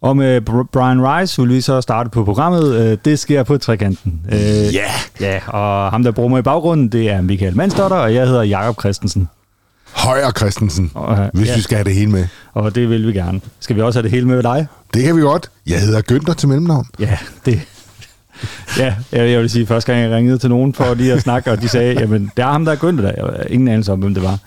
Og med Br- Brian Rice vil vi så starte på programmet. Øh, Det sker på trekanten. Øh, Ja! Ja, og ham, der bruger mig i baggrunden, det er Michael Mandsdotter, og jeg hedder Jakob Christensen. Højer Christensen, Og, øh, hvis ja, vi skal have det hele med. og det vil vi gerne. Skal vi også have det hele med dig? Det kan vi godt. Jeg hedder Günther til mellemnavn. Ja, det... Ja, jeg jeg vil sige, første gang jeg ringede til nogen for lige at snakke, og de sagde, jamen, det er ham, der er Günther der. Jeg havde ingen anelse om, hvem det var.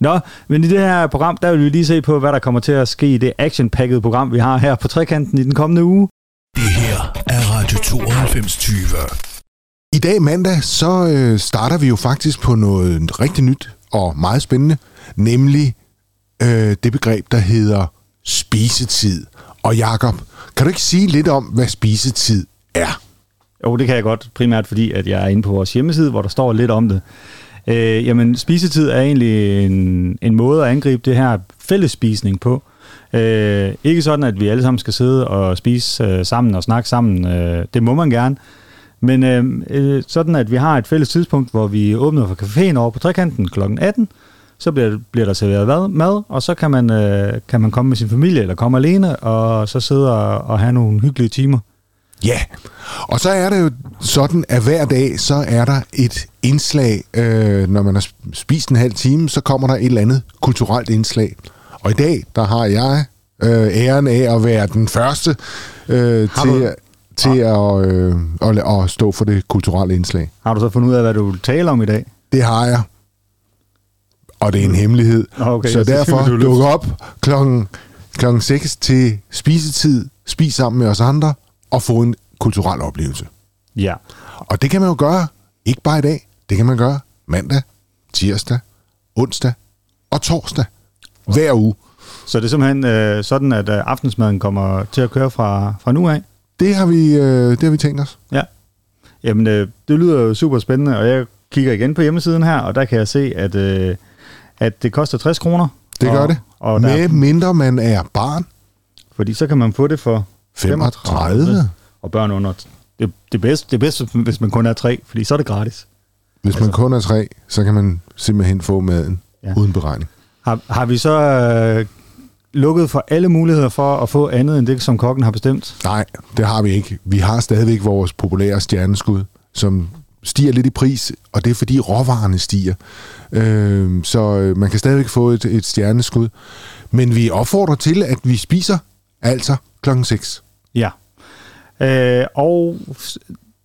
Nå, men i det her program, der vil vi lige se på, hvad der kommer til at ske i det action program, vi har her på Trekanten i den kommende uge. Det her er Radio 9220. I dag mandag, så øh, starter vi jo faktisk på noget rigtig nyt og meget spændende, nemlig øh, det begreb, der hedder spisetid. Og Jakob, kan du ikke sige lidt om, hvad spisetid er? Jo, det kan jeg godt, primært fordi, at jeg er inde på vores hjemmeside, hvor der står lidt om det. Øh, jamen, spisetid er egentlig en, en måde at angribe det her fællesspisning på. Øh, ikke sådan, at vi alle sammen skal sidde og spise øh, sammen og snakke sammen. Øh, det må man gerne. Men øh, øh, sådan, at vi har et fælles tidspunkt, hvor vi åbner for caféen over på trekanten kl. 18, så bliver, bliver der serveret mad, og så kan man, øh, kan man komme med sin familie, eller komme alene, og så sidde og, og have nogle hyggelige timer. Ja, og så er det jo sådan, at hver dag, så er der et indslag, øh, når man har sp- spist en halv time, så kommer der et eller andet kulturelt indslag. Og i dag, der har jeg øh, æren af at være den første øh, Har du- til, til at, øh, at, at stå for det kulturelle indslag. Har du så fundet ud af, hvad du vil tale om i dag? Det har jeg. Og det er en hemmelighed. Okay, så derfor duk op klokken, klokken 6 til spisetid, spis sammen med os andre og få en kulturel oplevelse. Ja. Og det kan man jo gøre, ikke bare i dag, det kan man gøre mandag, tirsdag, onsdag og torsdag. Hver uge. Så det er simpelthen øh, sådan, at øh, aftensmaden kommer til at køre fra, fra nu af? Det har vi, øh, det har vi tænkt os. Ja. Jamen, øh, det lyder jo super spændende, og jeg kigger igen på hjemmesiden her, og der kan jeg se, at, øh, at det koster 60 kroner. Det og, gør det. Og der, Med mindre man er barn, fordi så kan man få det for 35. Og børn under... Det, det, bedste, det bedste, hvis man kun er tre, fordi så er det gratis. Hvis man kun er tre, så kan man simpelthen få maden Ja. uden beregning. Har, har vi så øh, lukket for alle muligheder for at få andet end det, som kokken har bestemt? Nej, det har vi ikke. Vi har stadigvæk vores populære stjerneskud, som stiger lidt i pris, og det er fordi råvarerne stiger. Øh, så man kan stadigvæk få et, et stjerneskud. Men vi opfordrer til, at vi spiser altså klokken 6. Ja. Øh, og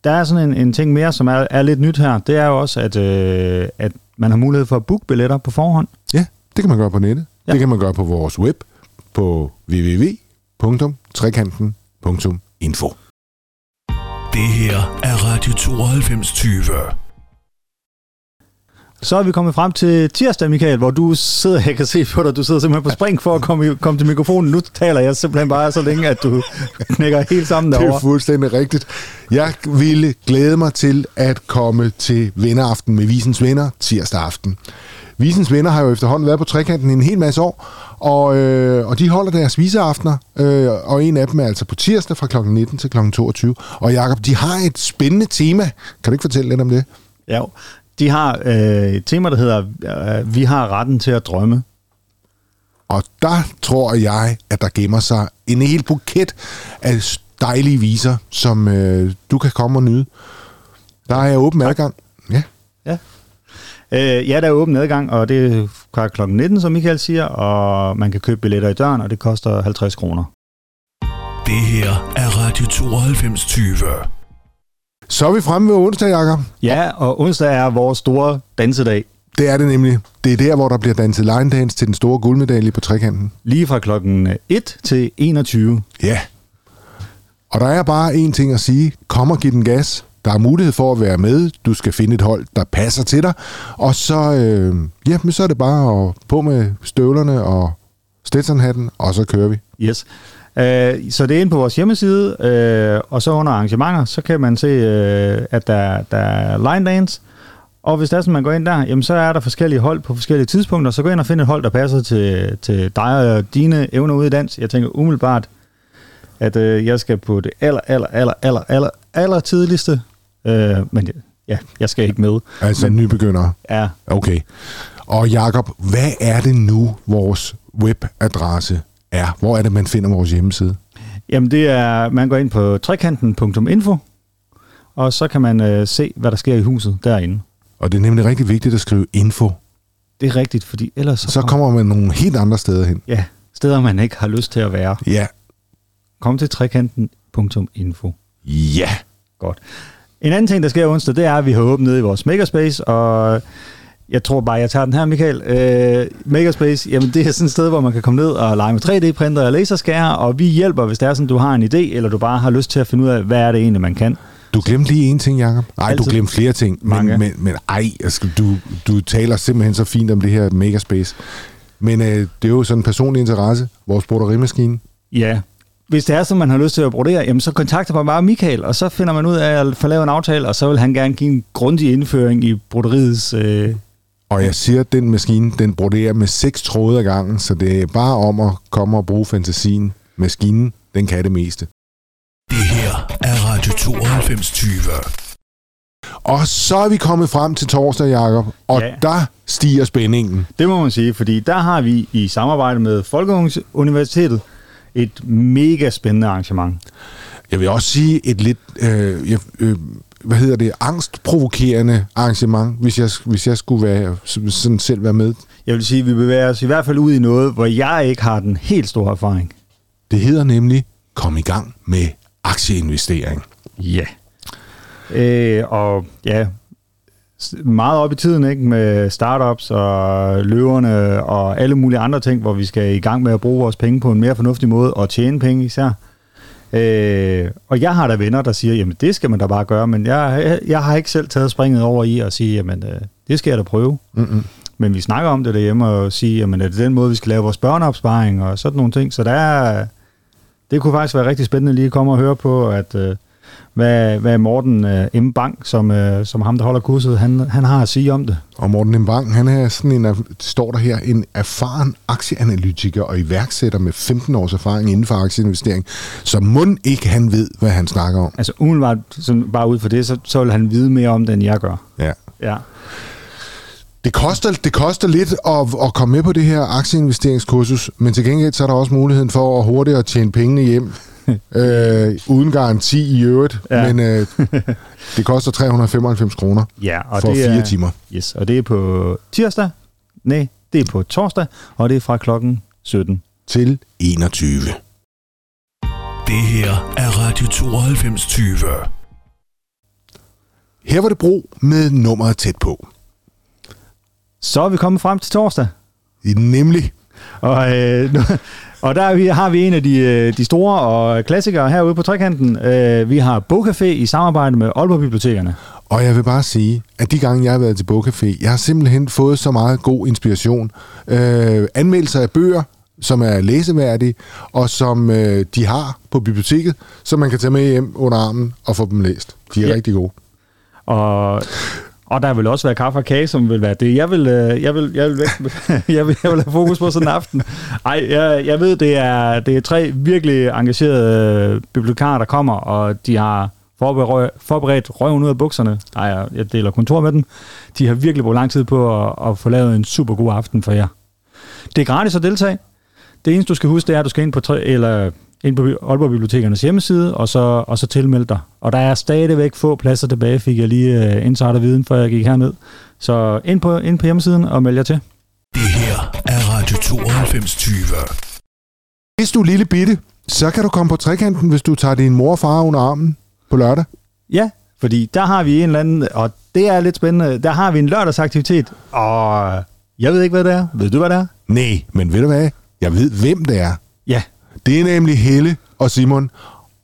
der er sådan en, en ting mere, som er, er lidt nyt her. Det er jo også, at, øh, at man har mulighed for at booke billetter på forhånd. Ja, det kan man gøre på nettet. Ja. Det kan man gøre på vores web på www.trekanten.info. Det her er Radio 9220. Så er vi kommet frem til tirsdag, Michael, hvor du sidder, jeg kan se på dig, du sidder simpelthen på spring for at komme, komme til mikrofonen. Nu taler jeg simpelthen bare så længe, at du knækker helt sammen Det er derovre. fuldstændig rigtigt. Jeg ville glæde mig til at komme til venneraften med Visens Venner tirsdag aften. Visens Venner har jo efterhånden været på trekanten i en hel masse år, og, øh, og de holder deres viseaftener, øh, og en af dem er altså på tirsdag fra kl. 19 til kl. 22. Og Jakob, de har et spændende tema. Kan du ikke fortælle lidt om det? Ja, de har øh, et tema, der hedder, øh, vi har retten til at drømme. Og der tror jeg, at der gemmer sig en hel buket af dejlige viser, som øh, du kan komme og nyde. Der er åben adgang. Ja. Ja. Øh, ja, der er åben adgang, og det er fra kl. 19, som Michael siger, og man kan købe billetter i døren, og det koster 50 kroner. Det her er Radio 9220. Så er vi fremme ved onsdag, Jacob. Ja, og onsdag er vores store dansedag. Det er det nemlig. Det er der, hvor der bliver danset line dance til den store guldmedalje på trekanten. Lige fra klokken 1 til 21. Ja. Og der er bare én ting at sige. Kom og giv den gas. Der er mulighed for at være med. Du skal finde et hold, der passer til dig. Og så, øh, ja, men så er det bare at på med støvlerne og Stetsonhatten, og så kører vi. Yes. Øh, så det er inde på vores hjemmeside, øh, og så under arrangementer, så kan man se, øh, at der, der er line dance. Og hvis det er sådan, man går ind der, jamen så er der forskellige hold på forskellige tidspunkter, så gå ind og find et hold, der passer til, til dig og dine evner ude i dans. Jeg tænker umiddelbart, at øh, jeg skal på det aller, aller, aller, aller, aller, aller tidligste. Øh, men ja, jeg skal ikke med. Altså men, nybegyndere. Ja, Okay. Og Jakob, hvad er det nu, vores webadresse er? Hvor er det, man finder vores hjemmeside? Jamen det er, man går ind på trekanten.info, og så kan man øh, se, hvad der sker i huset derinde. Og det er nemlig rigtig vigtigt at skrive info. Det er rigtigt, fordi ellers så, Så kommer man nogle helt andre steder hen. Ja, steder man ikke har lyst til at være. Ja. Kom til trekanten.info. Ja. Godt. En anden ting, der sker onsdag, det er, at vi har åbnet i vores Makerspace, og jeg tror bare, jeg tager den her, Michael. Øh, Makerspace, jamen det er sådan et sted, hvor man kan komme ned og lege med 3D-printer og laserskærer, og vi hjælper, hvis det er sådan, du har en idé, eller du bare har lyst til at finde ud af, hvad er det egentlig, man kan. Du glemte lige en ting, Jacob. Nej, du glemte flere ting. Men, Mange. men, men ej, altså, du, du taler simpelthen så fint om det her Makerspace. Men øh, det er jo sådan en personlig interesse. Vores broderimaskine. Ja, hvis det er sådan, man har lyst til at brodere, jamen så kontakter man bare Michael, og så finder man ud af at få lavet en aftale, og så vil han gerne give en grundig indføring i broderiets... Øh, Og jeg siger, at den maskine, den broderer med seks tråde ad gangen, så det er bare om at komme og bruge fantasien. Maskinen, den kan det meste. Det her er Radio 9220. Og så er vi kommet frem til torsdag, Jacob, og Ja. ja. der stiger spændingen. det må man sige, fordi der har vi i samarbejde med Folkeuniversitetet et mega spændende arrangement. Jeg vil også sige et lidt, øh, jeg, øh, hvad hedder det, angstprovokerende arrangement, hvis jeg, hvis jeg skulle være, sådan selv være med. Jeg vil sige, at vi bevæger os i hvert fald ud i noget, hvor jeg ikke har den helt store erfaring. Det hedder nemlig, kom i gang med aktieinvestering. Ja. Øh, og ja, meget op i tiden, ikke? Med startups og løverne og alle mulige andre ting, hvor vi skal i gang med at bruge vores penge på en mere fornuftig måde og tjene penge især. Øh, og jeg har da venner, der siger, jamen det skal man da bare gøre, men jeg, jeg, jeg har ikke selv taget springet over i at sige, jamen øh, det skal jeg da prøve. Mm-mm. Men vi snakker om det derhjemme og sige, jamen er det den måde, vi skal lave vores børneopsparing og sådan nogle ting. Så der er, det kunne faktisk være rigtig spændende lige at komme og høre på, at øh, hvad, hvad Morten øh, M. Bang, som, øh, som ham, der holder kurset, han, han har at sige om det. Og Morten M. Bang, han er sådan en, står der her, en erfaren aktieanalytiker og iværksætter med 15 års erfaring inden for aktieinvestering. Så må ikke han ved, hvad han snakker om. Altså umiddelbart, sådan, bare ud for det, så, så vil han vide mere om det, end jeg gør. Ja. Ja. Det koster, det koster lidt at, at komme med på det her aktieinvesteringskursus, men til gengæld så er der også muligheden for at hurtigt at tjene pengene hjem, øh, uden garanti i øvrigt, Ja. men øh, det koster 395 kroner ja og for det fire er, timer. Yes, og det er på tirsdag. Nej, det er på torsdag, og det er fra klokken 17. til 21. Det her er Radio 9220. Her var det brug med nummeret tæt på. Så er vi kommet frem til torsdag. Nemlig, Og, øh, nu, og der er har vi en af de, øh, de store og klassikere herude på trekanten. Øh, vi har Bogcafé i samarbejde med Aalborg Bibliotekerne. og jeg vil bare sige, at de gange, jeg har været til Bogcafé, jeg har simpelthen fået så meget god inspiration. Øh, anmeldelser af bøger, som er læseværdige, og som øh, de har på biblioteket, så man kan tage med hjem under armen og få dem læst. De er ja. rigtig gode. Og, og der vil også være kaffe og kage, som vil være det. Jeg vil, øh, jeg vil, jeg vil, væk, jeg vil, jeg vil have fokus på sådan en aften. Ej, jeg, jeg ved, det er, det er tre virkelig engagerede bibliotekarer, der kommer, og de har forberedt, forberedt røven ud af bukserne. Ej, jeg- jeg deler kontor med dem. De har virkelig brugt lang tid på at, at få lavet en super god aften for jer. Det er gratis at deltage. Det eneste, du skal huske, det er, at du skal ind på, tre, eller ind på Aalborg Bibliotekernes hjemmeside, og så, og så tilmelde dig. Og der er stadigvæk få pladser tilbage, fik jeg lige uh, insider-viden, før jeg gik herned. Så ind på, ind på hjemmesiden og meld jer til. Det her er Radio 9220. Hvis du er lille bitte, så kan du komme på trekanten, hvis du tager din mor og far under armen på lørdag. Ja, fordi der har vi en eller anden, og det er lidt spændende, der har vi en lørdagsaktivitet, og jeg ved ikke, hvad det er. Ved du, hvad det er? Nej, men ved du hvad? Jeg ved, hvem det er. Det er nemlig Helle og Simon,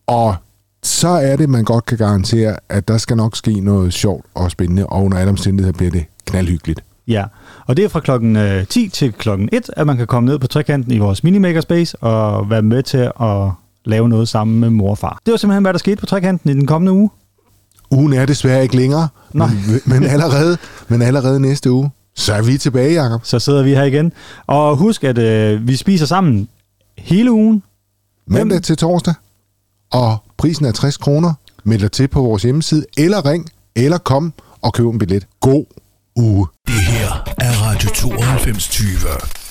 og så er det, man godt kan garantere, at der skal nok ske noget sjovt og spændende, og under alle omstændigheder bliver det knaldhyggeligt. Ja, og det er fra klokken øh, 10 til klokken 1, at man kan komme ned på trekanten i vores mini-makerspace og være med til at lave noget sammen med mor og far. Det var simpelthen, hvad der skete på trekanten i den kommende uge. Ugen er desværre ikke længere, Nej. men, men, allerede, men allerede næste uge, så er vi tilbage, Jacob. Så sidder vi her igen. Og husk, at øh, vi spiser sammen hele ugen. Mandag til torsdag, og prisen er 60 kroner. Meld dig til på vores hjemmeside, eller ring, eller kom og køb en billet. God uge. Det her er Radio 9220.